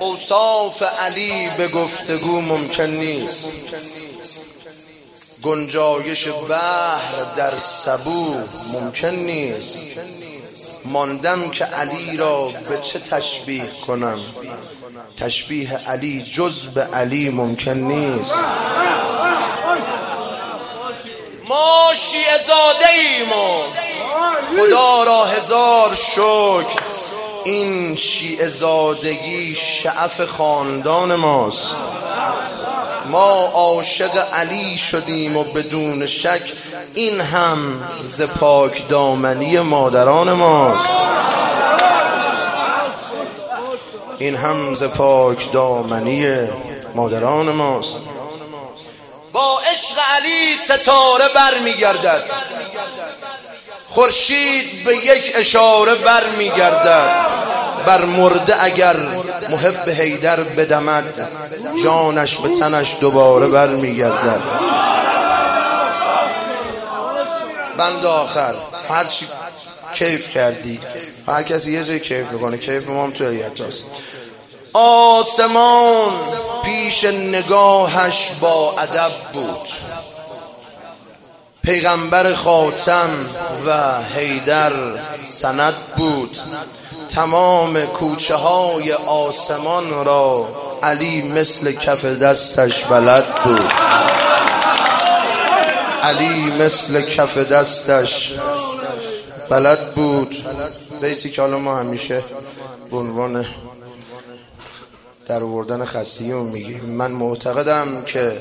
اوصاف علی به گفتگو ممکن نیست. گنجایش بحر در سبو ممکن نیست. ماندم که علی را به چه تشبیه کنم؟ تشبیه علی جز به علی ممکن نیست. ما شیعه زاده ایم خدا را هزار شکر. این شیعه زادگی شعف خاندان ماست. ما عاشق علی شدیم و بدون شک این هم ز پاک دامنی مادران ماست. این هم ز پاک دامنی مادران ماست. با عشق علی ستاره بر میگردد خورشید به یک اشاره بر میگردد بر مرده اگر محب حیدر بدمد جانش به تنش دوباره بر میگردد بند آخر. هر چی کیف کردی. هر کسی یه جای کیف بکنه. کیف ما هم تو هست. آسمان پیش نگاهش با ادب بود. پیغمبر خاتم و حیدر سند بود. تمام کوچه های آسمان را علی مثل کف دستش بلد بود. علی مثل کف دستش بلد بود. بیتی که حالا ما همیشه به عنوان در آوردن خستیه میگیم من معتقدم که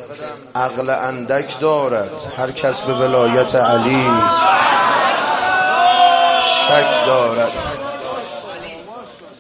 عقل اندک دارد. هر کس به ولایت علی شک دارد.